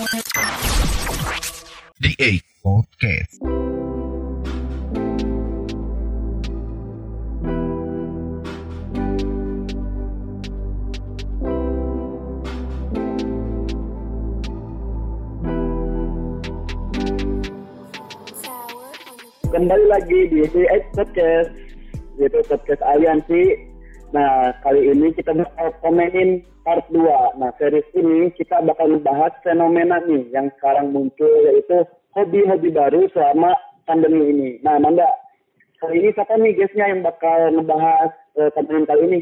The Eight Podcast. kembali lagi di CX Podcast yaitu podcast aliansi nah kali ini kita bakal komenin part 2 nah series ini kita bakal membahas fenomena nih yang sekarang muncul yaitu hobi-hobi baru selama pandemi ini nah Manda kali ini siapa nih guestnya yang bakal ngebahas uh, kali ini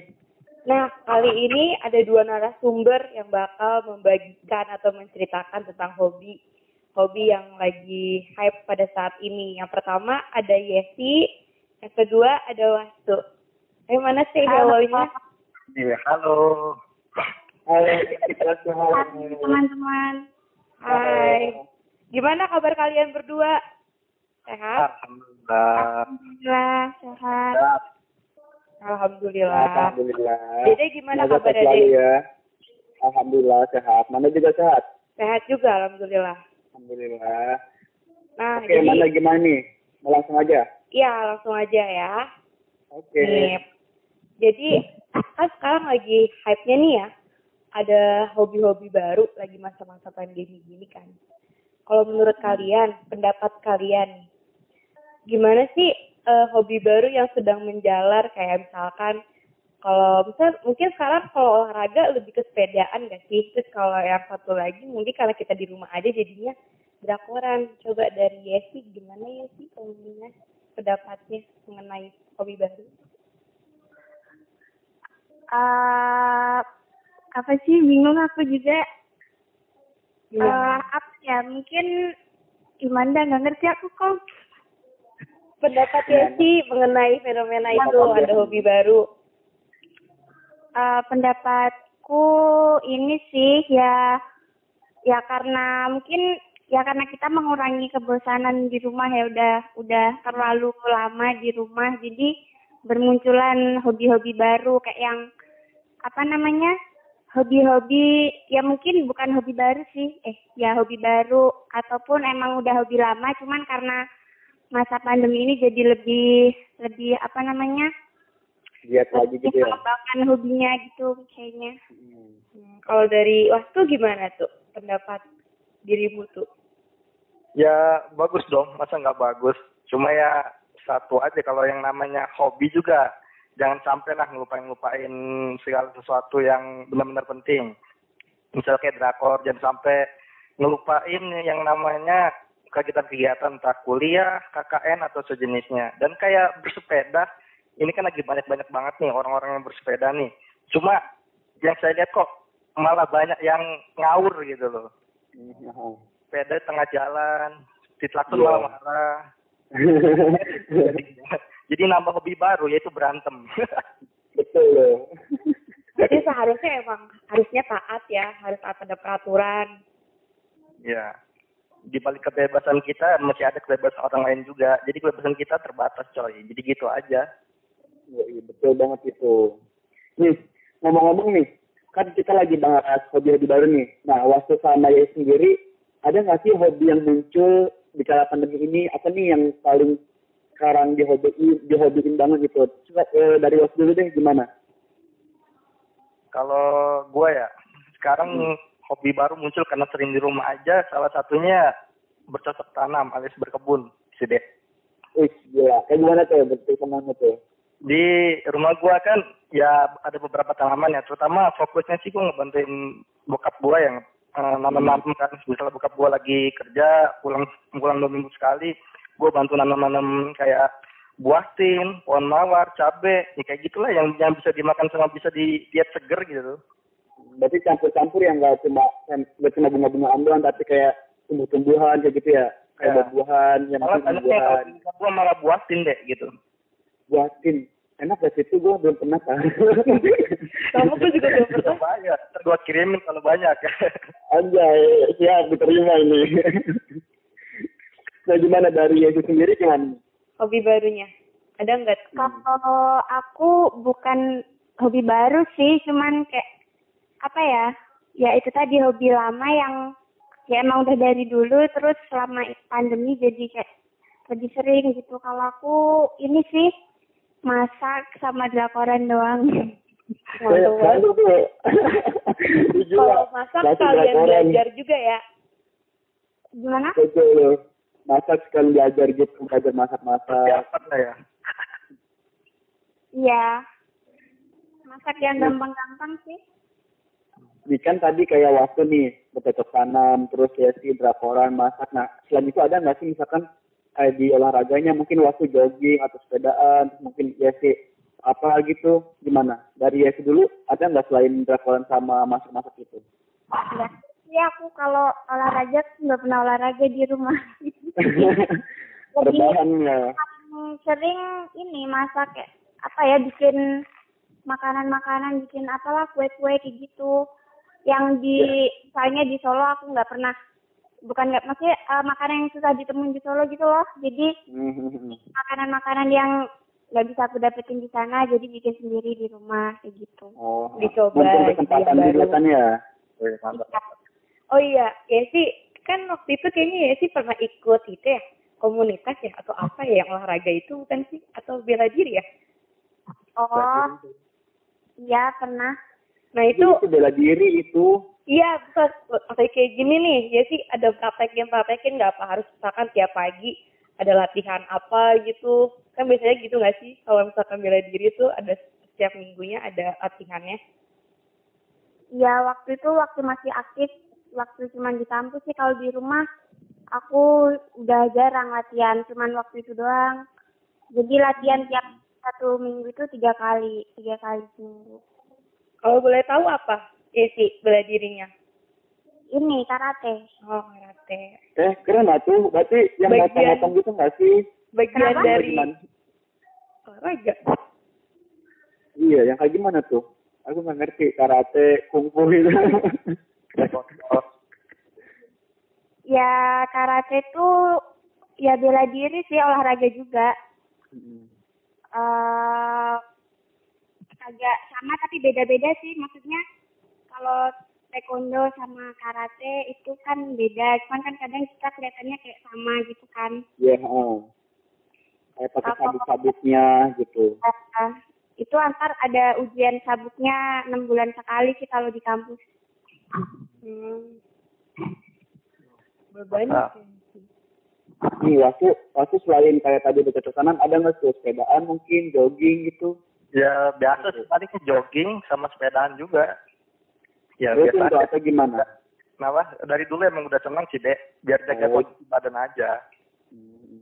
Nah, kali ini ada dua narasumber yang bakal membagikan atau menceritakan tentang hobi hobi yang lagi hype pada saat ini. Yang pertama ada Yesi, yang kedua ada Wastu. Eh mana sih awalnya? Iya, halo. Hai, kita semua. teman-teman. Hai. Gimana kabar kalian berdua? Sehat? Alhamdulillah. Alhamdulillah sehat. Alhamdulillah. Alhamdulillah. Dede gimana Semoga kabar Dede? ya. Alhamdulillah sehat. Mana juga sehat. Sehat juga alhamdulillah. Alhamdulillah. Nah, Oke, jadi mana gimana nih? Mau langsung aja? iya langsung aja ya. Oke. Nih, jadi kan sekarang lagi hype-nya nih ya, ada hobi-hobi baru lagi masa-masa pandemi gini kan. Kalau menurut kalian, pendapat kalian, gimana sih eh, hobi baru yang sedang menjalar kayak misalkan kalau misal mungkin sekarang kalau olahraga lebih ke sepedaan gak sih? Terus kalau yang satu lagi mungkin karena kita di rumah aja jadinya drakoran. Coba dari Yesi gimana ya sih pendapatnya mengenai hobi baru? Eh, apa sih bingung aku juga. Iya. Eh, apa ya mungkin gimana nggak ngerti aku kok. pendapat Yesi mengenai fenomena Iya, itu ada hobi baru. Eh, pendapatku ini sih ya ya karena mungkin ya karena kita mengurangi kebosanan di rumah ya udah udah terlalu lama di rumah jadi bermunculan hobi-hobi baru kayak yang apa namanya hobi-hobi ya mungkin bukan hobi baru sih eh ya hobi baru ataupun emang udah hobi lama cuman karena masa pandemi ini jadi lebih lebih apa namanya Lihat lagi gitu ya. mengembangkan hobinya gitu kayaknya Hmm. Hmm, kalau dari waktu gimana tuh pendapat dirimu tuh? Ya bagus dong, masa nggak bagus? Cuma ya satu aja kalau yang namanya hobi juga jangan sampai lah ngelupain-ngelupain segala sesuatu yang benar-benar penting. Misal kayak drakor, jangan sampai ngelupain yang namanya kegiatan-kegiatan entah kuliah, KKN atau sejenisnya. Dan kayak bersepeda, ini kan lagi banyak-banyak banget nih orang-orang yang bersepeda nih. Cuma yang saya lihat kok malah banyak yang ngawur gitu loh. Sepeda tengah jalan, ditlakson Iya. malah marah. jadi, nambah hobi baru yaitu berantem. Betul loh. Jadi seharusnya emang harusnya taat ya, harus taat pada peraturan. ya. Di balik kebebasan kita masih ada kebebasan orang lain juga. Jadi kebebasan kita terbatas coy. Jadi gitu aja. Iya, iya, betul banget itu. Nih, ngomong-ngomong nih, kan kita lagi bahas hobi-hobi baru nih. Nah, waktu sama ya sendiri, ada nggak sih hobi yang muncul di kala pandemi ini? Apa nih yang paling sekarang dihobiin, dihobiin banget gitu? Coba eh, dari waktu dulu deh, gimana? Kalau gue ya, sekarang hobi baru muncul karena sering di rumah aja. Salah satunya bercocok tanam alias berkebun. Sih deh. Wih, gila. Kayak gimana tuh, betul ke mana tuh? di rumah gua kan ya ada beberapa tanaman ya terutama fokusnya sih gua ngebantuin bokap gua yang eh, nanam-nanam kan misalnya bokap gua lagi kerja pulang pulang dua minggu sekali gua bantu nanam-nanam kayak buah tin pohon mawar cabe ya kayak gitulah yang yang bisa dimakan sama bisa di diet seger gitu Berarti campur-campur yang nggak cuma nggak cuma bunga-bungaan doang, tapi kayak tumbuh-tumbuhan kayak gitu ya? Kayak Ya. buah-buahan, yang malah buah-buahan. gua malah buah tin deh gitu buatin enak gak sih itu gue belum pernah kan Kamu pun juga belum pernah. banyak ntar gua kirimin kalau banyak anjay siap diterima ini gimana dari Yesus sendiri gimana Hobi barunya. Ada nggak? Kalau aku bukan hobi baru sih, cuman kayak apa ya? Ya itu tadi hobi lama yang ya emang udah dari dulu terus selama pandemi jadi kayak lebih sering gitu. Kalau aku ini sih masak sama drakoran doang. Kalau masak kalian belajar juga ya. Gimana? Betul. Masak sekali belajar gitu, belajar masak-masak. Persiapan lah ya. Iya. Masak yang gampang-gampang sih. Ini kan tadi kayak waktu nih, bercocok tanam, terus ya sih drakoran, masak. Nah, selain itu ada nggak sih misalkan kayak di olahraganya mungkin waktu jogging atau sepedaan, mungkin ya sih apa gitu, gimana? Dari ya dulu ada nggak selain drakoran sama masak-masak itu? Enggak. Iya aku kalau olahraga nggak pernah olahraga di rumah. Rebahan ya. Sering ini masak kayak apa ya bikin makanan-makanan bikin apalah kue-kue kayak gitu yang di misalnya di Solo aku nggak pernah bukan nggak maksudnya eh, makanan yang susah ditemuin di Solo gitu loh jadi Hmm. makanan-makanan yang nggak bisa aku dapetin di sana jadi bikin sendiri di rumah kayak gitu Oh, Dicoba gitu kesempatan juga kan ya. Oh iya, Yesi kan waktu itu kayaknya Yesi pernah ikut itu ya komunitas ya atau apa ya yang olahraga itu bukan sih atau bela diri ya? oh iya pernah Nah itu Itu bela diri itu. iya bukan kayak gini nih Yesi ada praktekin praktekin nggak apa harus misalkan tiap pagi ada latihan apa gitu kan biasanya gitu nggak sih kalau misalkan bela diri tuh ada setiap minggunya ada latihannya. Iya waktu itu waktu masih aktif waktu cuma di kampus sih kalau di rumah aku udah jarang latihan cuman waktu itu doang jadi latihan tiap satu minggu itu tiga kali tiga kali seminggu Kalau boleh tahu apa Yesi bela dirinya? ini karate Oh karate. Eh, keren lah tuh. Berarti yang Bagian- motong-motong gitu nggak sih? Bagian Kenapa? dari olahraga. Iya, yang kayak gimana tuh? Aku nggak ngerti karate, kungfu gitu. Ya karate itu ya bela diri sih olahraga juga Hmm. eh agak sama tapi beda-beda sih maksudnya kalau taekwondo sama karate itu kan beda cuman kan kadang kita kelihatannya kayak sama gitu kan Iya, heeh. Kayak pakai sabuk-sabuknya gitu. Eh, itu antar ada ujian sabuknya enam bulan sekali sih kalau di kampus Hmm. Sih. Nih, waktu, waktu selain kayak tadi bercocok tanam, ada nggak tuh sepedaan mungkin, jogging gitu? Ya biasa sih paling ke jogging sama sepedaan juga. Ya Terus biasa aja. apa gimana? Kenapa? Dari dulu emang udah senang sih, Dek. Biar jaga Oh. kondisi badan aja.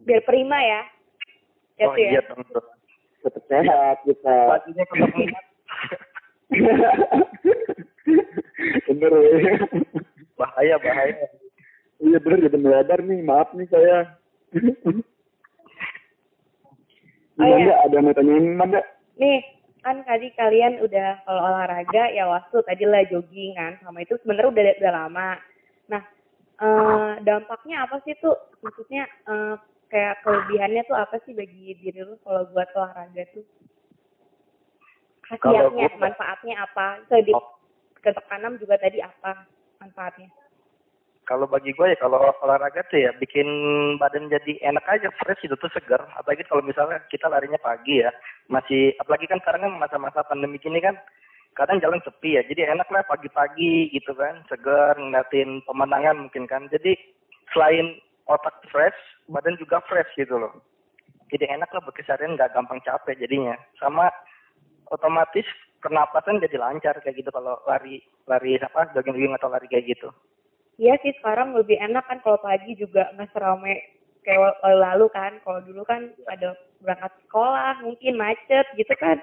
Biar prima ya. Oh sih iya, ya. tentu. Tetap sehat kita. Bajunya ketemu. Bener ya. bahaya, bahaya. Iya bener jadi meledar nih, maaf nih saya. Oh, Gimana iya. ada yang mau tanyain Manda? Nih, kan tadi kalian udah kalau olahraga ya waktu tadi lah jogging kan sama itu sebenarnya udah udah lama. Nah, eh, dampaknya apa sih tuh? Maksudnya eh, kayak kelebihannya tuh apa sih bagi diri lu kalau buat olahraga tuh? Khasiatnya, manfaatnya apa? So, di Ketok tanam juga tadi apa manfaatnya? Kalau bagi gue ya kalau olahraga tuh ya bikin badan jadi enak aja fresh itu tuh segar. Apalagi kalau misalnya kita larinya pagi ya. Masih apalagi kan sekarang kan masa-masa pandemi gini kan kadang jalan sepi ya. Jadi enak lah pagi-pagi gitu kan. Segar ngeliatin pemandangan mungkin kan. Jadi selain otak fresh, badan juga fresh gitu loh. Jadi enak lah berkeseharian nggak gampang capek jadinya. Sama otomatis pernapasan jadi lancar kayak gitu kalau lari lari apa jogging-jogging atau lari kayak gitu. Iya sih sekarang lebih enak kan kalau pagi juga nggak serame kayak lalu kan. Kalau dulu kan ada berangkat sekolah mungkin macet gitu kan.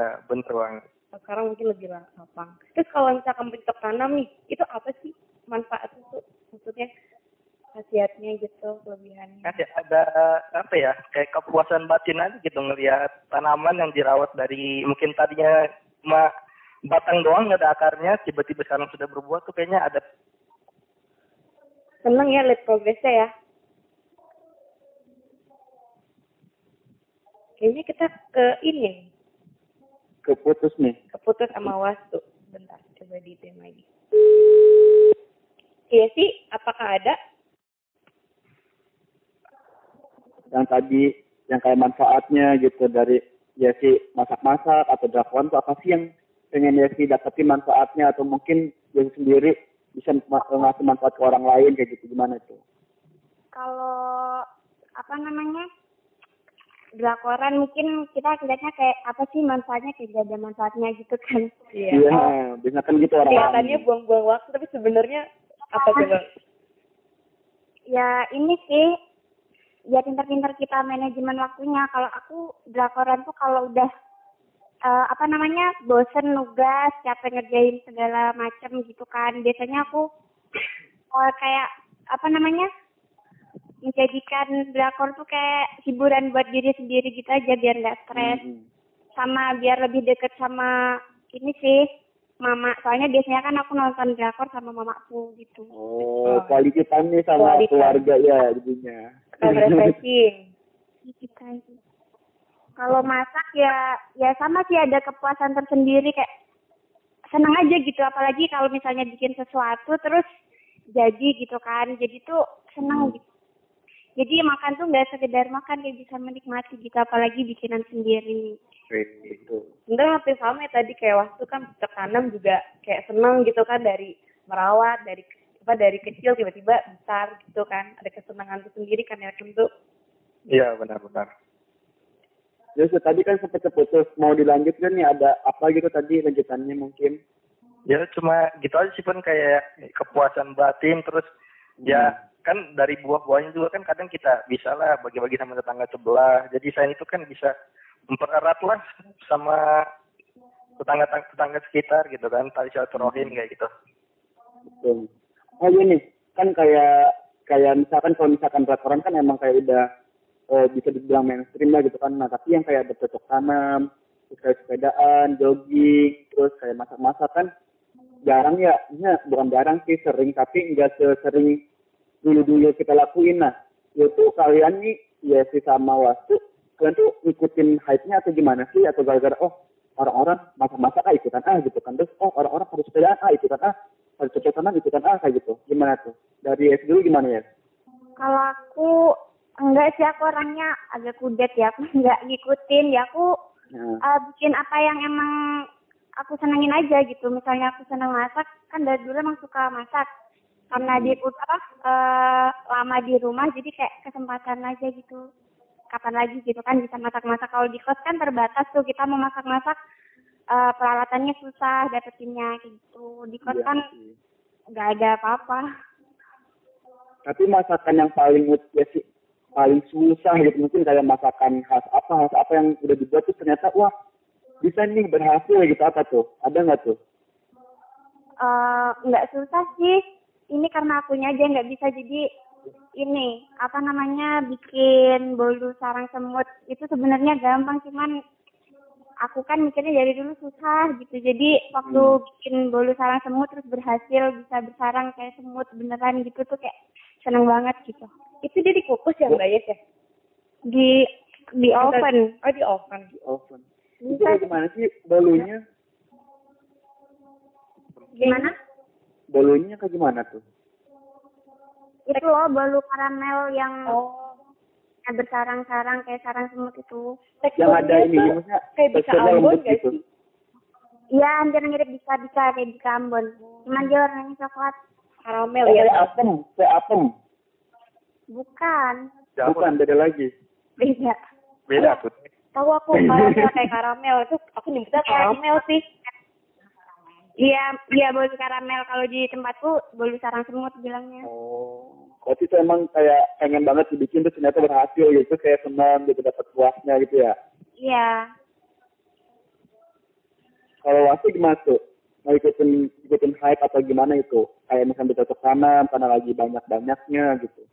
Eh, bener banget. Sekarang mungkin lebih lapang. Terus kalau misalkan bercocok tanam nih, itu apa sih manfaatnya tuh? Maksudnya khasiatnya gitu, kelebihannya. Kan ya ada apa ya kayak kepuasan batin aja gitu ngelihat tanaman yang dirawat dari mungkin tadinya cuma batang doang nggak ada akarnya tiba-tiba sekarang sudah berbuah tuh kayaknya ada Seneng ya lihat progresnya ya. Kayaknya kita ke ini Keputus nih. keputus sama wastu. Bentar, coba diitin lagi. Iya sih, apakah ada? Yang tadi yang kayak manfaatnya gitu dari ya sih masak-masak atau drakwan itu apa sih yang pengen ya sih dapetin manfaatnya atau mungkin dia sendiri bisa ngasih manfaat ke orang lain kayak gitu gimana tuh? Kalau apa namanya drakoran mungkin kita kelihatnya kayak apa sih manfaatnya kayak gak ada manfaatnya gitu kan. Iya. Iya, biasanya kan gitu orang Kelihatannya buang-buang waktu, tapi sebenarnya apa coba? Ya ini sih ya pintar-pintar kita manajemen waktunya. Kalau aku drakoran tuh kalau udah eh, apa namanya bosen nugas capek ngerjain segala macam gitu kan biasanya aku eh, kayak apa namanya menjadikan drakor tuh kayak hiburan buat diri sendiri gitu aja biar nggak stres Hmm. sama biar lebih deket sama ini sih mama soalnya biasanya kan aku nonton drakor sama mamaku gitu Oh, quality time nih sama Quality keluarga ya jadinya. Kalau refreshing. gitu kalau masak ya ya sama sih ada kepuasan tersendiri kayak senang aja gitu. Apalagi kalau misalnya bikin sesuatu terus jadi gitu kan. Jadi tuh senang gitu. Jadi makan tuh nggak sekedar makan kayak bisa menikmati gitu. Apalagi bikinan sendiri. Gitu. Sebenarnya hampir sama ya tadi kayak waktu kan tertanam juga kayak seneng gitu kan dari merawat dari apa dari kecil tiba-tiba besar gitu kan ada kesenangan tersendiri kan ya tentu Iya benar-benar. Terus tadi kan sempat terputus mau dilanjutkan nih ada apa gitu tadi lanjutannya mungkin? Ya cuma gitu aja sih pun kayak kepuasan batin terus ya kan dari buah-buahnya juga kan kadang kita bisa lah bagi-bagi sama tetangga sebelah. Jadi saya itu kan bisa mempererat lah sama tetangga tetangga sekitar gitu kan tali silaturahim kayak gitu. Oh iya nih, kan kayak kayak misalkan kalau misalkan drakoran kan emang kayak udah eh, bisa dibilang mainstream lah gitu kan. Nah tapi yang kayak bercocok tanam, terus kayak sepedaan, jogging, terus kayak masak-masak kan jarang ya, ya bukan jarang sih sering. Tapi nggak sesering dulu-dulu kita lakuin. Nah yaitu kalian nih ya sih sama wastu kalian tuh ngikutin hype-nya atau gimana sih? Atau gara-gara oh orang-orang masak-masak ah ikutan ah gitu kan. Terus oh orang-orang harus sepedaan ah ikutan ah harus cocok tanam ikutan ah kayak gitu? Gimana tuh? Dari S dulu gimana ya? Kalau aku enggak sih aku orangnya agak kudet ya. Aku enggak ngikutin. Ya aku nah, eh, bikin apa yang emang aku senengin aja gitu. Misalnya aku seneng masak kan dari dulu emang suka masak. Karena di apa eh, lama di rumah jadi kayak kesempatan aja gitu. Kapan lagi gitu kan bisa masak-masak. Kalau di kos kan terbatas tuh kita mau masak-masak eh, peralatannya susah dapetinnya gitu. Di kos iya kan nggak ada apa-apa. Tapi masakan yang paling ya sih paling susah gitu mungkin kayak masakan khas apa khas apa yang udah dibuat tuh ternyata wah bisa nih berhasil gitu apa tuh? Ada nggak tuh? Eh, nggak susah sih. Ini karena akunya aja nggak bisa jadi ini apa namanya bikin bolu sarang semut. Itu sebenarnya gampang cuman aku kan mikirnya dari dulu susah gitu. Jadi waktu bikin bolu sarang semut terus berhasil bisa bersarang kayak semut beneran gitu tuh kayak seneng banget gitu. Itu dia dikukus ya mbak Yes ya? Di di oven. Oh di oven. Di oven. Itu kayak gimana sih bolunya? Gimana? Bolunya kayak gimana tuh? Itu loh bolu karamel yang oh yang bersarang-sarang kayak sarang semut itu yang ada ini tuh maksudnya kayak bisa teksturnya Ambon gak gitu sih Iya, hampir mirip bisa bisa kayak di Ambon. Cuman dia warnanya coklat. karamel ya kayak apem kayak apem Bukan, bukan beda lagi beda. Beda tuh. tahu aku karamel kayak karamel itu aku nyebutnya karamel sih Iya, iya bolu karamel. Kalau di tempatku bolu sarang semut bilangnya. oh berarti itu emang kayak pengen banget dibikin terus ternyata berhasil gitu kayak senang gitu dapat puasnya gitu ya Iya. kalau wasit gimana tuh mau ikutin ikutin hype atau gimana itu kayak misalnya bercocok tanam karena lagi banyak banyaknya gitu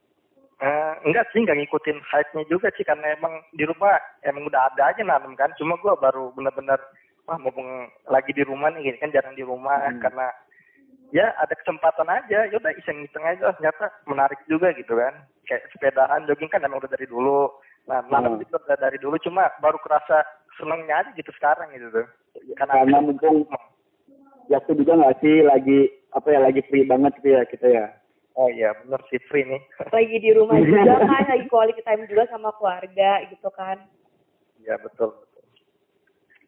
Eh, enggak sih, enggak ngikutin hype-nya juga sih karena emang di rumah emang udah ada aja nanam kan. Cuma gua baru bener-bener wah mumpung lagi di rumah nih gini kan jarang di rumah Hmm. karena ya ada kesempatan aja. Ya udah iseng-iseng aja ternyata menarik juga gitu kan. Kayak sepedaan, jogging kan emang udah dari dulu. Nah, nanam Hmm. itu udah dari dulu cuma baru kerasa senengnya aja gitu sekarang gitu tuh. karena mumpung waktu juga nggak sih lagi apa ya lagi free banget gitu ya kita ya Oh iya, bener sih free nih. Lagi di rumah juga kan, lagi quality time juga sama keluarga gitu kan. Iya betul. betul.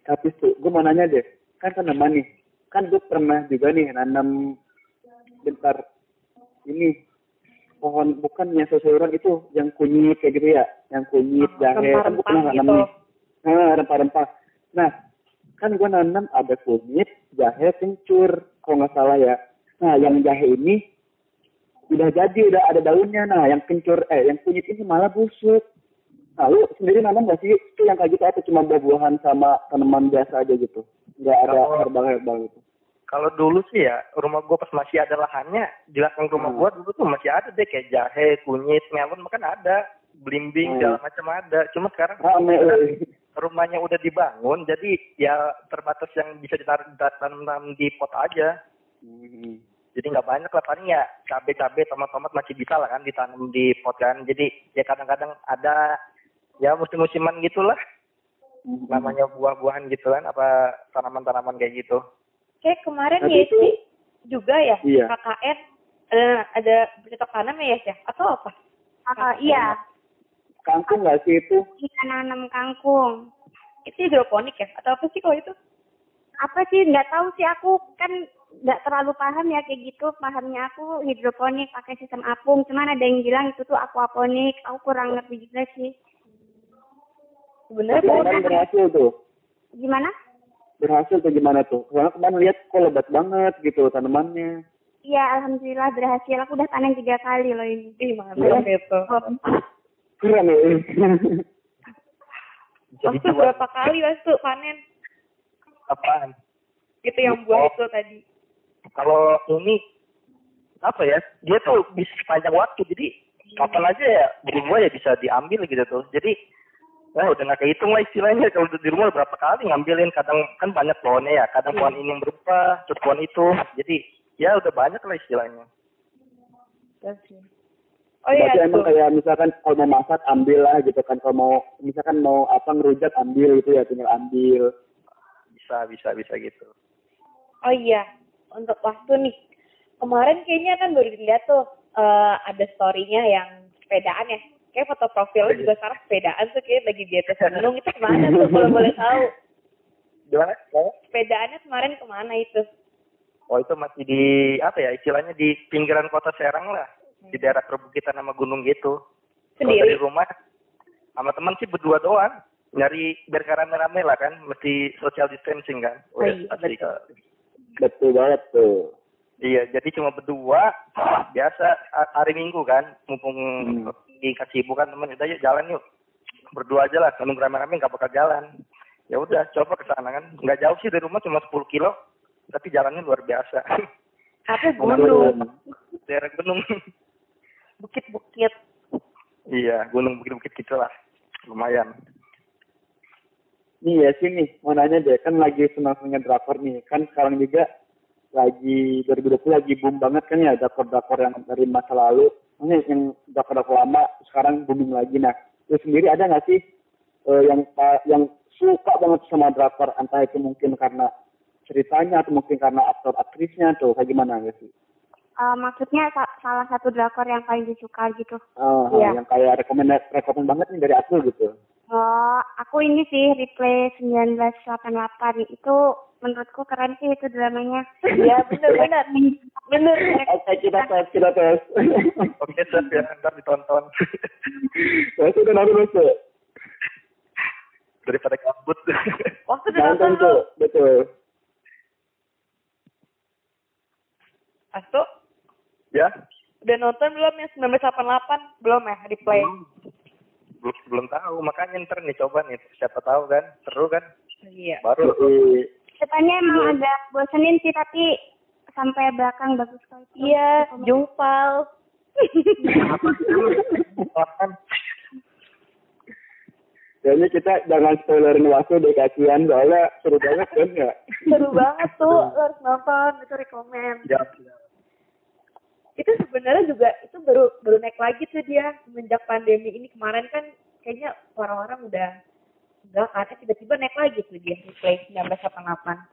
Tapi tuh, gue mau nanya deh, kan tanaman nih, kan gue pernah juga nih nanam bentar ini pohon bukan yang sayuran itu yang kunyit kayak gitu ya, yang kunyit, jahe, kan gue pernah nanam gitu. nih. Nah, rempah-rempah. Nah, kan gue nanam ada kunyit, jahe, kencur, kalau nggak salah ya. Nah, yang jahe ini udah jadi, udah ada daunnya. Nah, yang kencur, eh, yang kunyit ini malah busuk. Nah, lu sendiri nanam nggak sih itu yang kayak gitu atau cuma buah-buahan sama tanaman biasa aja gitu? Nggak ada herbal-herbal gitu. Kalau dulu sih ya, rumah gua pas masih ada lahannya, di belakang rumah Hmm. gua dulu tuh masih ada deh kayak jahe, kunyit, melon, makan ada. Blimbing, Hmm. segala macam ada. Cuma sekarang Rame, eh. rumahnya udah dibangun, jadi ya terbatas yang bisa ditaruh ditanam di pot aja. Hmm. Jadi nggak banyak lah, paling ya cabai-cabai, tomat-tomat masih bisa lah kan ditanam di pot kan. Jadi ya kadang-kadang ada ya musim-musiman gitulah. Namanya buah-buahan gitu kan, apa tanaman-tanaman kayak gitu. Kayak kemarin Yesi itu- juga ya, Iya. KKN ada ada bercocok tanam ya ya? Atau apa? Ah, iya, Kangkung nggak sih itu? kita nanam kangkung. Itu hidroponik ya? Atau apa sih kalau itu? Apa sih? Nggak tahu sih aku kan nggak terlalu paham ya kayak gitu. Pahamnya aku hidroponik pakai sistem apung. Cuman ada yang bilang itu tuh aquaponik. Aku kurang ngerti juga sih. Sebenarnya kemarin berhasil tuh. Gimana? Berhasil tuh gimana tuh? Soalnya kemarin lihat kok lebat banget gitu tanamannya. Iya, alhamdulillah berhasil. Aku udah panen tiga kali loh ini. Ih, mantap itu. Keren ya. Jadi Waktu coba berapa kali waktu panen? apaan? Itu yang buah itu tadi. Kalau ini apa ya? Dia tuh bisa sepanjang waktu. Jadi kapan aja ya berubah ya bisa diambil gitu tuh. Jadi Wah udah nggak kehitung lah istilahnya kalau di rumah berapa kali ngambilin kadang kan banyak pohonnya ya kadang pohon ini yang berubah terus pohon itu jadi ya udah banyak lah istilahnya Oh iya, Berarti emang tuh. kayak misalkan kalau mau masak ambil lah gitu kan. Kalau mau misalkan mau apa ngerujak ambil gitu ya tinggal ambil. bisa bisa bisa gitu Oh iya, untuk waktu nih. Kemarin kayaknya kan baru dilihat tuh eh, ada story-nya yang sepedaan ya. Kayak foto profilnya juga sekarang sepedaan tuh kayak lagi di atas gunung itu ke mana tuh kalau boleh tahu. gimana Gimana? Sepedaannya kemarin ke mana itu? oh itu masih di apa ya istilahnya di pinggiran kota Serang lah di daerah perbukitan sama gunung gitu Sendiri? dari rumah sama teman sih berdua doang nyari biar rame-rame lah kan mesti social distancing kan Oh iya, betul. Betul banget tuh. Iya, jadi cuma berdua. Biasa ha- hari Minggu kan, mumpung Hmm. dikasih ibu kan temen, udah yuk jalan yuk. Berdua aja lah, kalau rame-rame nggak bakal jalan. Ya udah, coba ke sana kan. Nggak jauh sih dari rumah, cuma 10 kilo. Tapi jalannya luar biasa. Tapi Gunung. gunung, Daerah gunung. bukit-bukit. iya, gunung bukit-bukit gitu lah. Lumayan. Nih ya sini mau nanya deh kan lagi senang-senangnya drakor nih kan sekarang juga lagi 2020 lagi boom banget kan ya drakor-drakor yang dari masa lalu. Ini yang drakor-drakor lama sekarang booming lagi. Nah lu sendiri ada nggak sih eh, yang pa- yang suka banget sama drakor? Entah itu mungkin karena ceritanya atau mungkin karena aktor aktrisnya tuh kayak gimana nggak sih? Eh, maksudnya sa- salah satu drakor yang paling disuka gitu. Ah, Iya. yang kayak rekomend rekomend banget nih dari aku gitu Oh, aku ini sih replay 1988 itu menurutku keren sih itu dramanya. Iya, bener-bener. Bener. oke kita tes kita tes Oke, set ya, ntar ditonton. Saya sudah nonton tuh Daripada kabut. Waktu udah nonton nonton lu. tuh betul Astu, ya, udah nonton belum ya 1988? Belum ya, replay. belum belum tahu makanya ntar nih coba nih siapa tahu kan seru kan Iya. baru. Depannya emang agak bosenin sih tapi sampai belakang bagus sekali. Iya, jumpal. Kayaknya kita jangan spoilerin waktu deh kasihan soalnya seru banget kan ya. Seru banget tuh, harus nonton, itu rekomen. ya Itu sebenarnya juga, itu baru baru naik lagi tuh dia, semenjak pandemi ini kemarin kan kayaknya orang-orang udah enggak kan, eh, tiba-tiba naik lagi tuh dia, replay 1988.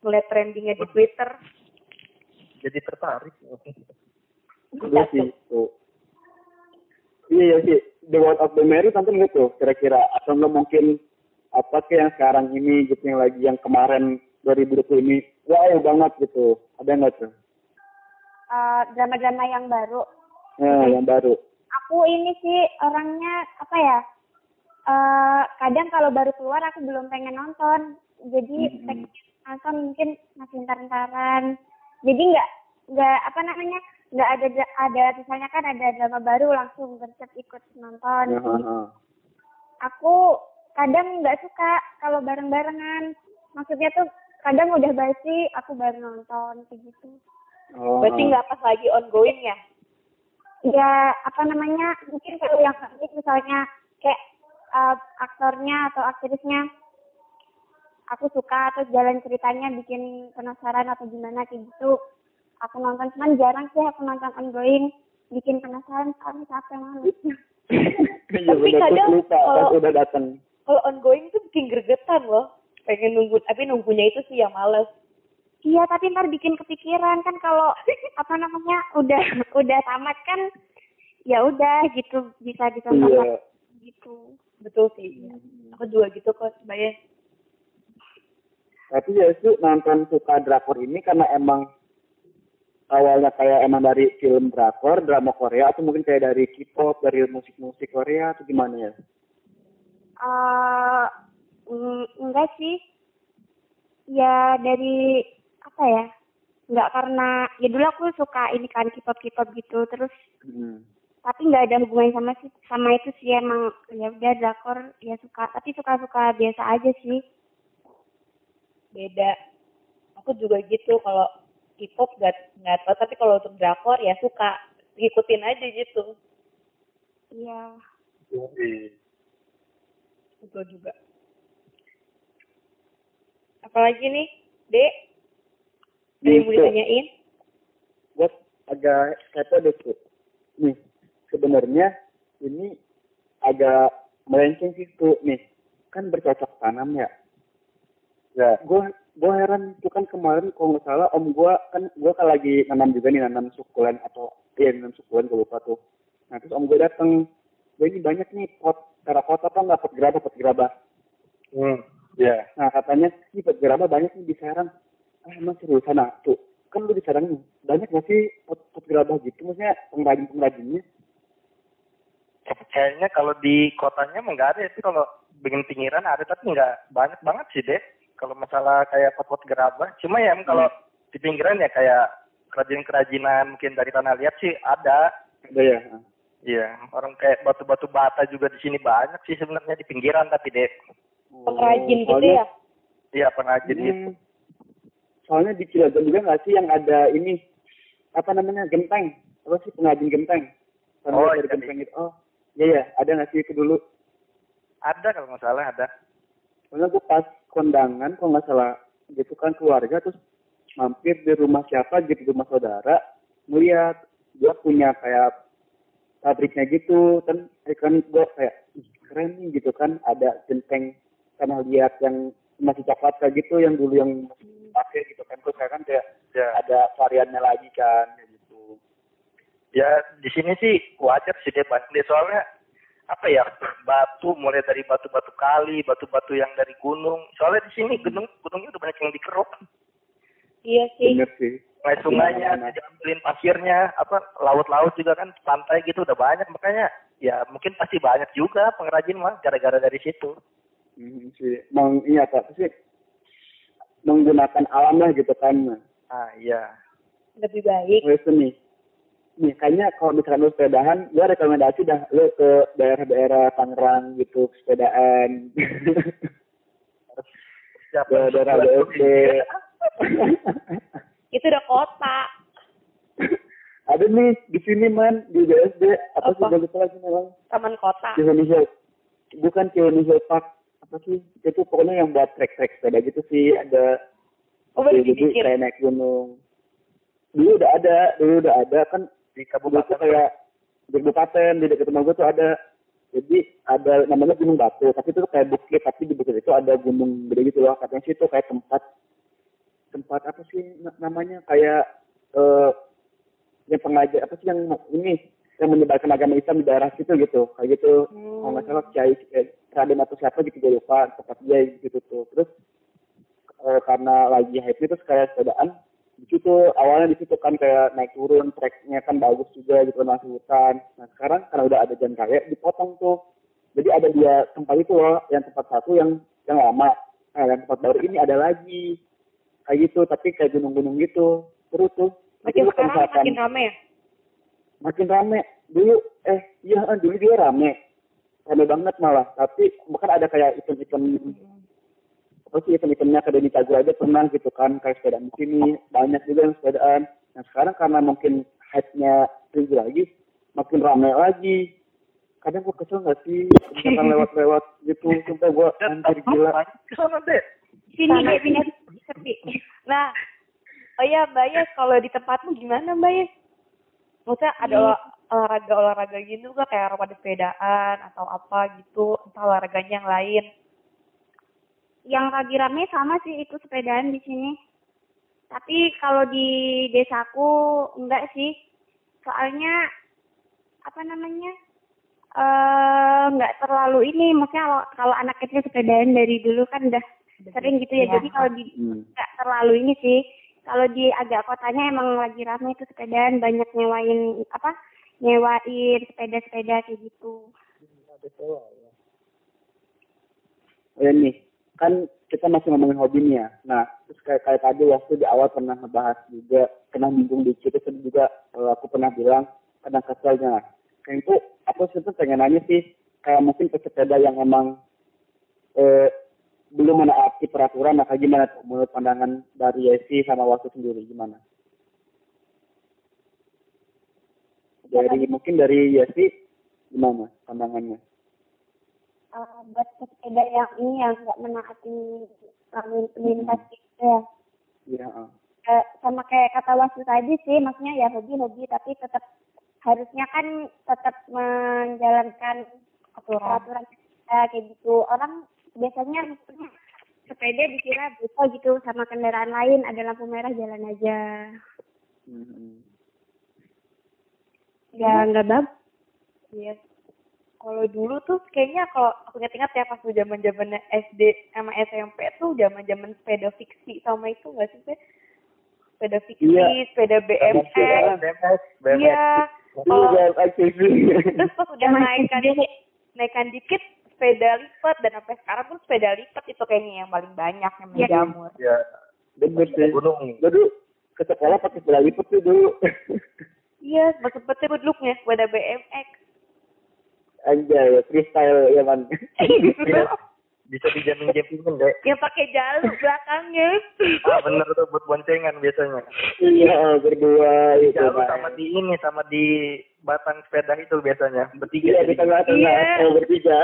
Ngeliat trendingnya di Twitter. jadi tertarik. Iya sih tuh. Iya iya sih. The World of the Mary nonton nggak tuh kira-kira? Atau nggak mungkin apa sih yang sekarang ini gitu yang lagi yang kemarin 2020 ini wow banget gitu. Ada nggak tuh? Eh, drama-drama yang baru. Nah, yang baru. Aku ini sih orangnya apa ya? eh kadang kalau baru keluar aku belum pengen nonton. Jadi Mhm. pengen nonton mungkin masih ntar-ntaran. Jadi nggak nggak apa namanya nggak ada ada misalnya kan ada drama baru langsung gercep ikut nonton. Ya. Aku kadang nggak suka kalau bareng-barengan. Maksudnya tuh kadang udah basi aku baru nonton kayak gitu. Oh, Berarti nggak pas lagi ongoing ya? ya apa namanya mungkin kalau yang cantik misalnya kayak uh, aktornya atau aktrisnya aku suka terus jalan ceritanya bikin penasaran atau gimana kayak gitu aku nonton cuman jarang sih aku nonton ongoing bikin penasaran soalnya capek banget Iya Tapi kadang kalau- udah datang. Kalau ongoing tuh bikin gregetan loh. Pengen nunggu, tapi nunggunya itu sih yang males. iya tapi ntar bikin kepikiran kan kalau apa namanya udah udah tamat kan ya udah gitu bisa ditonton Iya. lagi gitu Betul sih. iya. Aku juga gitu kok sebenarnya. Tapi ya itu nonton suka drakor ini karena emang awalnya kayak emang dari film drakor, drama Korea atau mungkin kayak dari K-pop, dari musik-musik Korea atau gimana ya? eh mm, enggak sih. Ya dari apa ya? Enggak karena ya dulu aku suka ini kan K-pop K-pop gitu terus Hmm. tapi nggak ada hubungan sama sih sama itu sih emang ya udah drakor ya suka tapi suka-suka biasa aja sih. Beda. Aku juga gitu kalau K-pop nggak nggak tahu, tapi kalau untuk drakor ya suka ngikutin aja gitu. Iya. Betul juga. Apalagi nih, Dek? Ada yang mau ditanyain? Gue agak kepo deh tuh. Nih, sebenarnya ini agak melenceng sih tuh nih. Kan bercocok tanam ya. Ya, gue gue heran itu kan kemarin kalau nggak salah om gue kan gue kan lagi nanam juga nih nanam sukulen atau iya nanam sukulen gue lupa tuh. Nah terus om gue dateng, gue ini banyak nih pot terakota apa nggak pot gerabah pot gerabah. Hmm. Ya. Nah katanya sih pot gerabah banyak nih di Serang. Ah emang seriusan nah tuh kan lu di Serang nih banyak nggak sih pot pot gerabah gitu maksudnya pengrajin pengrajinnya? Kayaknya kalau di kotanya emang nggak ada, tapi kalau bikin pinggiran ada, tapi nggak banyak banget sih deh. Kalau masalah kayak pot-pot gerabah, cuma ya emang kalau di pinggiran ya kayak kerajinan-kerajinan mungkin dari tanah liat sih ada. Ada ya. Iya, orang kayak batu-batu bata juga di sini banyak sih sebenarnya di pinggiran tapi deh. Pengrajin gitu Soalnya- ya? Iya pengrajin Hmm. gitu. Soalnya di Cilegon juga nggak sih yang ada ini apa namanya genteng? Apa sih pengrajin genteng? Sambil Oh, iya, genteng itu. Oh, iya ya, ada nggak sih itu dulu? Ada kalau nggak salah ada. Soalnya gue pas kondangan kalau nggak salah gitu kan keluarga terus mampir di rumah siapa gitu di rumah saudara melihat dia punya kayak pabriknya gitu kan eh, kan gue kayak "Ih, keren nih gitu kan ada genteng tanah liat yang masih coklat kayak gitu yang dulu yang masih pakai gitu kan terus sekarang kan kayak Ya. ada variannya lagi kan kayak gitu Ya di sini sih wajar sih dia banyak soalnya apa ya batu mulai dari batu-batu kali, batu-batu yang dari gunung. Soalnya di sini gunung gunungnya udah banyak yang dikeruk. Iya sih. bener sih Sungai-sungainya Gimana? diambilin pasirnya, apa laut-laut juga kan pantai gitu udah banyak makanya ya mungkin pasti banyak juga pengrajin mah gara-gara dari situ. Hmm, sih meng iya apa sih menggunakan alam lah gitu kan Ah iya. Lebih baik. Terus nih, nih kayaknya kalau misalkan lu sepedahan, gue rekomendasi dah lu ke daerah-daerah Tangerang gitu sepedaan. Siapa Ke daerah BSD. Itu udah kota. Ada nih di sini man di BSD apa, sih Apa? lupa lagi namanya? Taman kota. Hill. Bukan Hill Park apa sih? Itu pokoknya yang buat trek-trek sepeda gitu sih. Ada Oh, jadi kayak naik gunung. Dulu udah ada, dulu udah ada. Kan di kabupaten kayak di kabupaten di dekat rumah gue tuh ada. Jadi ada namanya Gunung Batu. Tapi itu tuh kayak bukit tapi di bukit itu ada gunung gede gitu loh. Katanya sih itu kayak tempat tempat apa sih na- namanya? Kayak eh yang pengajar apa sih yang ini yang menyebarkan agama Islam di daerah situ gitu. Kayak gitu. Hmm. kalau nggak salah Kiai eh, Raden atau siapa gitu gue lupa tempat dia gitu tuh. Terus eh, karena lagi hype itu kayak sepedaan di situ awalnya di situ kan kayak naik turun treknya kan bagus juga gitu masuk hutan. Nah sekarang karena udah ada jalan raya dipotong tuh. Jadi ada dua tempat itu loh yang tempat satu yang yang lama. Nah yang tempat baru ini ada lagi. Kayak gitu tapi kayak gunung-gunung gitu. Terus tuh Makin kalau sekarang misalkan- makin rame ya? Makin rame dulu eh iya eh, dulu dia rame rame banget malah tapi bahkan ada kayak event-event apa sih event-eventnya akademi Tagua aja pernah gitu kan kayak sepedaan di sini banyak juga yang sepedaan nah sekarang karena mungkin hype-nya tinggi lagi makin rame lagi kadang gue kesel nggak sih misalkan lewat-lewat gitu sumpah gue anjir gila Ke sana deh. Sini deh, sini. Sepi. Nah, oh ya Mbak Yes, kalau di tempatmu gimana Mbak Yes? Maksudnya ada Di- olah- olahraga-olahraga gitu gak kayak aroma sepedaan atau apa gitu, entah olahraganya yang lain. Yang lagi rame sama sih itu sepedaan di sini. Tapi kalau di desaku enggak sih. Soalnya apa namanya? eh enggak terlalu ini, maksudnya kalau, kalau anak kecil sepedaan dari dulu kan udah sering gitu ya. Iya. Jadi kalau di Hmm. enggak terlalu ini sih. Kalau di agak kotanya emang lagi rame itu sepedaan banyak nyewain apa? Nyewain sepeda-sepeda kayak gitu. ya nih kan kita masih ngomongin hobi nih ya nah terus kayak kayak tadi waktu di awal pernah ngebahas juga pernah bingung dikit terus juga eh, aku pernah bilang kadang keselnya kayak itu aku sebenarnya pengen nanya sih kayak mungkin pesepeda yang emang eh, belum menaati peraturan nah kayak gimana tuh menurut pandangan dari Yesi sama waktu sendiri gimana dari mungkin dari Yesi gimana pandangannya Eh, buat sepeda yang ini yang nggak menaati lalu lintas gitu ya. Iya, ah. Eh, sama kayak kata Wasu tadi sih, maksudnya ya hobi-hobi tapi tetap harusnya kan tetap menjalankan Aturan. peraturan kita kayak gitu. Orang biasanya sepeda dikira buta gitu sama kendaraan lain ada lampu merah jalan aja. Hmm. Ya nggak bagus. Iya. Kalau dulu tuh kayaknya kalau aku ingat-ingat ya pas zaman zamannya SD sama SMP tuh zaman zaman sepeda fiksi sama itu nggak sih Teh? Sepeda fiksi, Iya. sepeda BMX. BMX, BMX. Iya. Iya, Kalau terus pas udah naikkan naikkan dikit sepeda lipat dan sampai sekarang pun sepeda lipat itu kayaknya yang paling banyak yang Iya. menjamur. Ya, Bener sih. gunung. Gue dulu ke sekolah pakai sepeda lipat tuh dulu. Iya, sempet sempet duduknya sepeda BMX. Anjay, freestyle ya man. Bisa, bisa dijamin-jaminin deh. Yang pakai jalur belakangnya. Ah bener tuh buat boncengan biasanya. Iya, berdua itu. Bang. sama di ini, sama di batang sepeda itu biasanya. Bertiga. Iya, di tengah-tengah. Iya. Oh, bertiga.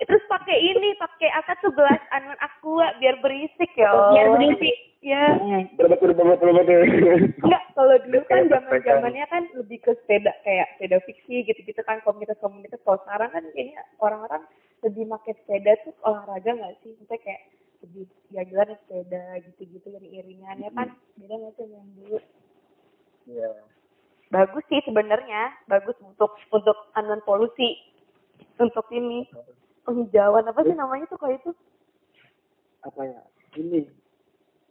Terus pakai ini, pakai apa tuh gelas anuan aqua biar berisik ya. Biar berisik. Ya. Hmm, Berbet, berbet, berbet. Enggak, kalau dulu kan Kayak zaman zamannya kan lebih ke sepeda kayak sepeda fiksi gitu-gitu kan komunitas-komunitas. Kalau sekarang kan kayaknya orang-orang lebih pakai sepeda tuh olahraga nggak sih? Maksudnya kayak lebih jalan sepeda gitu-gitu dari iringannya kan beda nggak sih yang dulu? Iya. Bagus sih sebenarnya, bagus untuk untuk anuan polusi, untuk ini penghijauan apa sih namanya tuh kalau itu Apa ya? Ini,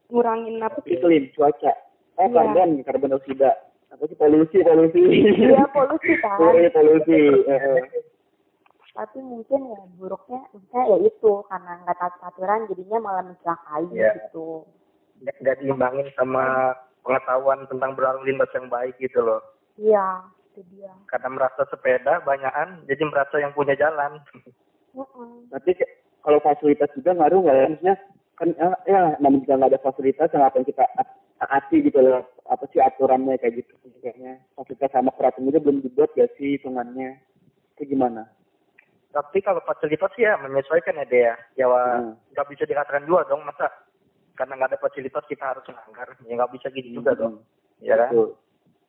ngurangin apa sih? iklim, cuaca. Oh, Iya. karbon, karbon dioksida. Apa sih polusi, polusi. Iya polusi kan. Sorry, polusi. Eh, eh. tapi mungkin ya buruknya misalnya ya itu karena nggak taat aturan jadinya malah mencelakai Iya. gitu Nggak, diimbangin sama pengetahuan tentang berlalu lintas yang baik gitu loh. iya itu dia Karena merasa sepeda banyakan, jadi merasa yang punya jalan. Mm-mm. Tapi ke- kalau fasilitas juga ngaruh nggak ya? Maksudnya kan ya, ya namun jika nggak ada fasilitas yang apa yang kita taati gitu loh apa sih aturannya kayak gitu kayaknya fasilitas sama peraturan juga belum dibuat gak sih hitungannya itu gimana? Tapi kalau fasilitas ya menyesuaikan ya dia. Ya Hmm. nggak bisa dikatakan juga dong masa karena nggak ada fasilitas kita harus melanggar. Ya nggak bisa gitu juga dong. Ya kan? Betul.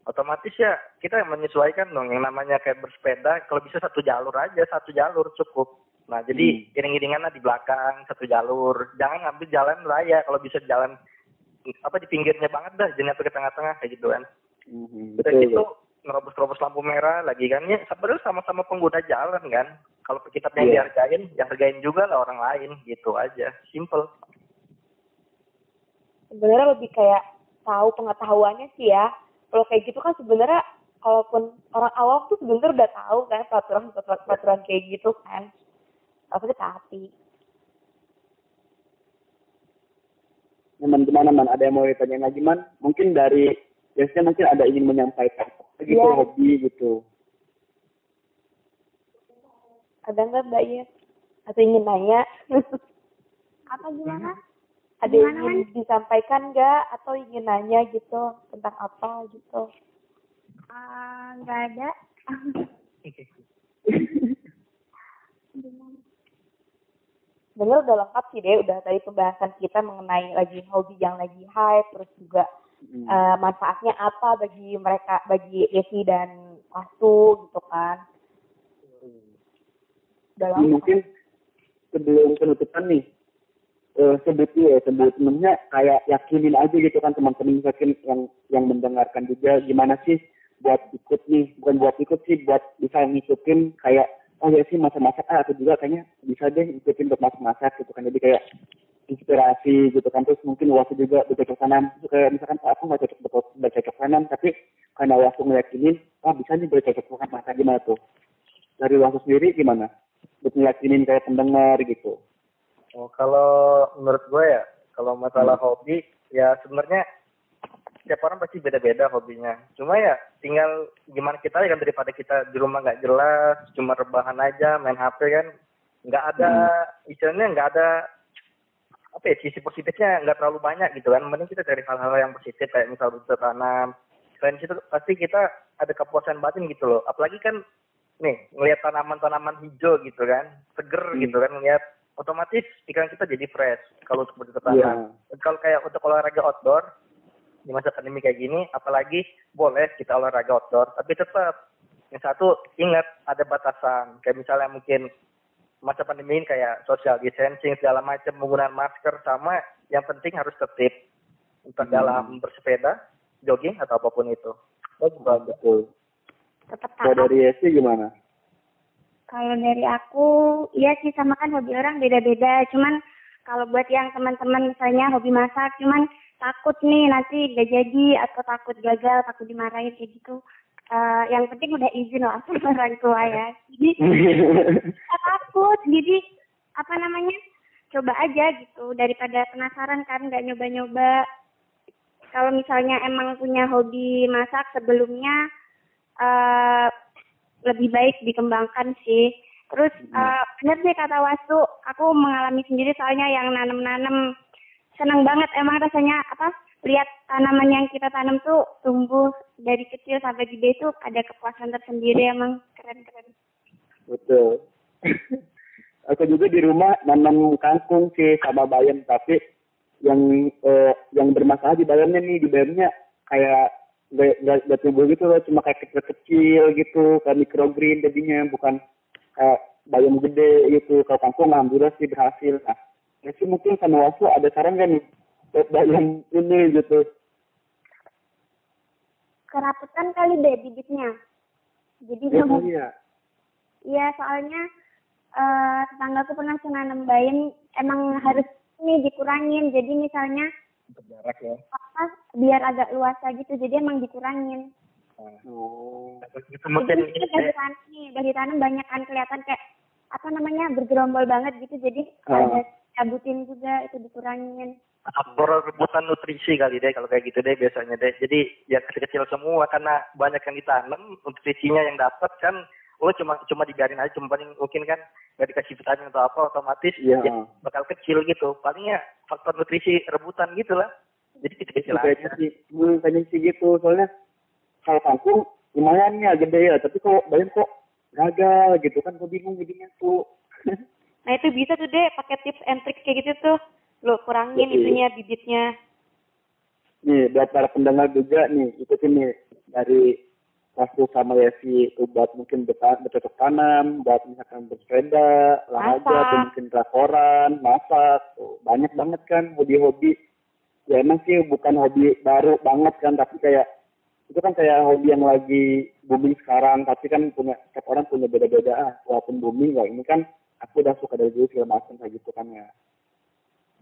Otomatis ya kita yang menyesuaikan dong yang namanya kayak bersepeda kalau bisa satu jalur aja satu jalur cukup. Nah jadi Hmm. iring-iringan lah di belakang satu jalur. Jangan ngambil jalan raya kalau bisa jalan apa di pinggirnya banget dah jangan ke tengah-tengah kayak gitu kan udah betul. gitu nerobos-nerobos lampu merah lagi kan ya sebenarnya sama-sama pengguna jalan kan kalau kita pengen Iya. dihargain ya hargain juga lah orang lain gitu aja simple sebenarnya lebih kayak tahu pengetahuannya sih ya. Kalau kayak gitu kan sebenarnya kalaupun orang awam tuh sebenarnya udah tahu kan peraturan peraturan kayak gitu kan. Tapi taati. Nyaman gimana man? Ada yang mau ditanya lagi man? Mungkin dari biasanya mungkin ada ingin menyampaikan gitu Iya. hobi gitu. Ada nggak mbak ya? Atau ingin nanya? Apa gimana? ada Gimana, yang ingin disampaikan nggak? Atau ingin nanya gitu tentang apa gitu? Eh, Nggak ada. Sebenarnya udah lengkap sih deh, udah tadi pembahasan kita mengenai lagi hobi yang lagi hype, terus juga Hmm. eh, manfaatnya apa bagi mereka, bagi Desi dan Wastu gitu kan. Lengkap. mungkin sebelum penutupan nih, eh sebut ya, sebut kayak yakinin aja gitu kan teman-teman mungkin yang yang mendengarkan juga gimana sih buat ikut nih, bukan buat ikut sih, buat bisa ngikutin kayak oh ya sih masak-masak. Ah, aku juga kayaknya bisa deh ikutin buat masak-masak gitu kan. Jadi kayak inspirasi gitu kan. Terus mungkin waktu juga bercocok tanam Terus kayak misalkan "Ah, aku nggak cocok bercocok tanam tapi karena waktu ngeyakinin ah bisa nih bercocok tanam masa gimana tuh? Dari waktu sendiri gimana? Buat ngeyakinin kayak pendengar gitu. Oh, kalau menurut gue ya, kalau masalah hobi, ya sebenarnya setiap orang pasti beda-beda hobinya. Cuma ya tinggal gimana kita ya kan daripada kita di rumah nggak jelas, cuma rebahan aja, main HP kan, nggak ada istilahnya nggak ada apa ya sisi positifnya nggak terlalu banyak gitu kan. Mending kita cari hal-hal yang positif kayak misal bercocok tanam. Selain itu pasti kita ada kepuasan batin gitu loh. Apalagi kan nih ngelihat tanaman-tanaman hijau gitu kan, seger Hmm. gitu kan ngelihat otomatis pikiran kita jadi fresh kalau untuk bercocok Iya. tanam. Dan Kalau kayak untuk olahraga outdoor di masa pandemi kayak gini, apalagi boleh kita olahraga outdoor, tapi tetap yang satu ingat ada batasan. Kayak misalnya mungkin masa pandemi ini kayak social distancing segala macam penggunaan masker sama yang penting harus tertib entah Hmm. dalam bersepeda, jogging atau apa pun itu. Oh, betul Tetap kalau dari Yesi gimana Kalau dari aku, iya sih sama kan hobi orang beda-beda. Cuman kalau buat yang teman-teman misalnya hobi masak, cuman takut nih nanti gak jadi atau takut gagal, takut dimarahin kayak gitu. Eh, yang penting udah izin lah sama orang tua ya. Jadi takut. Jadi apa namanya? Coba aja gitu daripada penasaran kan nggak nyoba-nyoba. Kalau misalnya emang punya hobi masak sebelumnya eh lebih baik dikembangkan sih. Terus eh bener sih kata Wastu, aku mengalami sendiri soalnya yang nanam-nanam seneng banget emang rasanya apa lihat tanaman yang kita tanam tuh tumbuh dari kecil sampai gede itu ada kepuasan tersendiri emang keren-keren. betul. Aku juga di rumah nanam kangkung sih sama bayam tapi yang eh, yang bermasalah di bayamnya nih di bayamnya kayak nggak nggak tumbuh gitu loh cuma kayak kecil-kecil gitu kayak microgreen jadinya bukan kayak bayam gede gitu. Kalau kangkung alhamdulillah sih berhasil. Nah sih mungkin sama wasu ada saran kan nih buat bayam ini gitu Keraputan kali deh bibitnya. Jadi ya kamu kali ya Iya, soalnya eh tetanggaku pernah nanam bayam emang harus nih dikurangin. Jadi misalnya Untuk jarak ya. apa biar agak luasa gitu. Jadi emang dikurangin. oh Itu mungkin Jadi ini udah ditanam nih, udah ditanam banyak kan kelihatan kayak apa namanya bergerombol banget gitu. Jadi Ah. ada cabutin juga itu dikurangin. rebutan nutrisi kali deh kalau kayak gitu deh biasanya deh. Jadi ya kecil-kecil semua karena banyak yang ditanam, nutrisinya yang dapat kan lo cuma cuma dibiarin aja cuma paling mungkin kan nggak dikasih vitamin atau apa otomatis Iya. ya bakal kecil gitu palingnya faktor nutrisi rebutan gitu lah jadi kecil-kecil aja sih hmm, kayaknya sih gitu soalnya kalau kangkung lumayan ya gede ya tapi kok bayam kok gagal gitu kan gue bingung jadinya tuh Nah itu bisa tuh deh pakai tips and tricks kayak gitu tuh. Lo kurangin Betul. itunya bibitnya. nih buat para pendengar juga nih ikutin nih dari waktu sama Yesi itu buat mungkin bercocok tanam, buat misalkan bersepeda, olahraga, atau mungkin drakoran, masak, tuh, banyak banget kan hobi-hobi ya emang sih bukan hobi baru banget kan tapi kayak itu kan kayak hobi yang lagi booming sekarang tapi kan punya setiap orang punya beda-beda ah walaupun booming ya ini kan aku udah suka dari dulu segala macam kayak gitu kan ya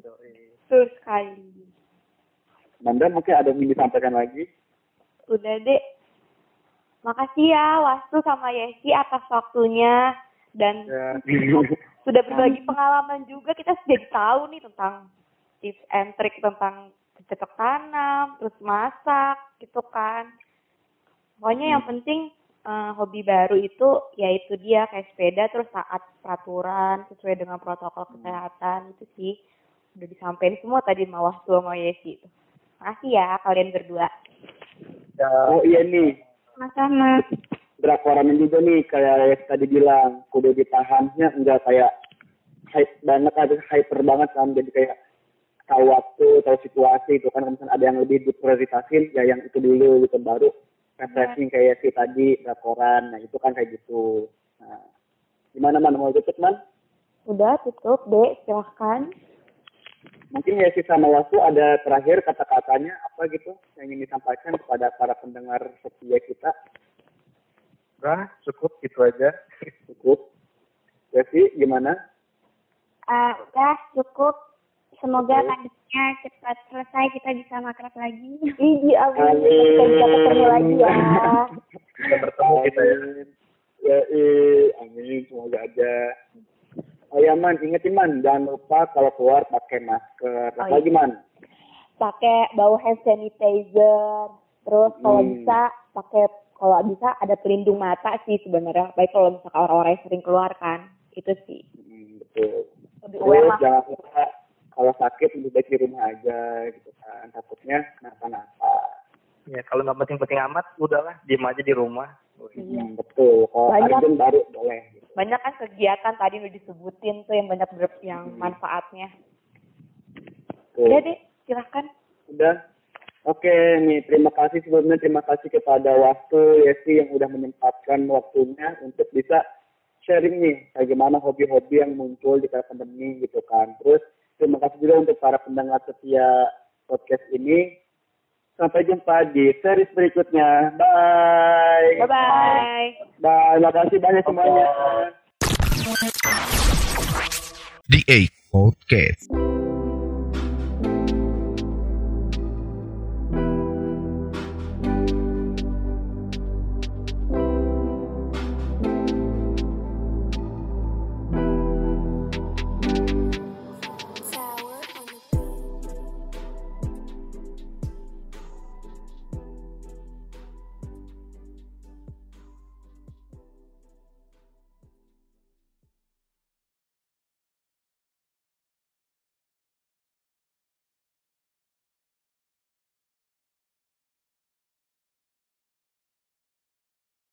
Betul sekali. Manda mungkin ada yang ingin disampaikan lagi Udah deh. Makasih ya Wastu sama Yesi atas waktunya dan ya sudah berbagi pengalaman juga kita jadi tahu nih tentang tips and trick tentang cocok tanam, terus masak gitu kan. Pokoknya yang penting eh, hobi baru itu yaitu dia kayak sepeda terus taat peraturan sesuai dengan protokol kesehatan itu sih udah disampaikan semua tadi sama Wastu sama Yesi. Makasih ya kalian berdua. Ya, oh iya nih Sama-sama. drakorannya juga nih kayak yang tadi bilang kudu ditahannya enggak kayak hype banget ada hyper banget kan jadi kayak tahu waktu tahu situasi itu kan kalau misalnya ada yang lebih diprioritasin ya yang itu dulu gitu baru refreshing kayak si tadi drakoran nah itu kan kayak gitu. Nah, gimana man? Mau tutup man? Udah tutup deh silahkan. mungkin ya si sama waktu ada terakhir kata-katanya apa gitu yang ingin disampaikan kepada para pendengar setia kita? Udah cukup gitu aja. cukup. Sih gimana? Eh, udah cukup. Semoga pandeminya cepat selesai kita bisa makrab lagi. Iya, amin. Kita bisa ketemu lagi ya. Kita bertemu kita ya. Ya, eh, amin. Semoga aja. Oh ya, Man. Ingetin, Man. Jangan lupa kalau keluar pakai masker. Oh, Apa lagi, Man? Pakai bau hand sanitizer. Terus kalau Hmm. bisa pakai kalau bisa ada pelindung mata sih sebenarnya. Baik kalau misalkan orang-orang yang sering keluar kan. Itu sih. Hmm, betul. Lebih aware Terus lah. jangan lupa kalau sakit lebih baik di rumah aja gitu kan. Takutnya kenapa-napa. Ya kalau nggak penting-penting amat, udahlah diem aja di rumah. Iya. Hmm, betul. Kalau Banyak. urgent baru boleh. Gitu. Banyak kan kegiatan tadi udah disebutin tuh yang banyak ber- yang Hmm. manfaatnya. Betul. Udah deh, silahkan. Udah. Oke nih, terima kasih sebelumnya terima kasih kepada waktu Yesi yang udah menyempatkan waktunya untuk bisa sharing nih bagaimana hobi-hobi yang muncul di kala pandemi gitu kan. Terus terima kasih juga untuk para pendengar setia podcast ini. Sampai jumpa di series berikutnya. Bye. Bye-bye. Bye. Terima kasih banyak semuanya. The A Podcast.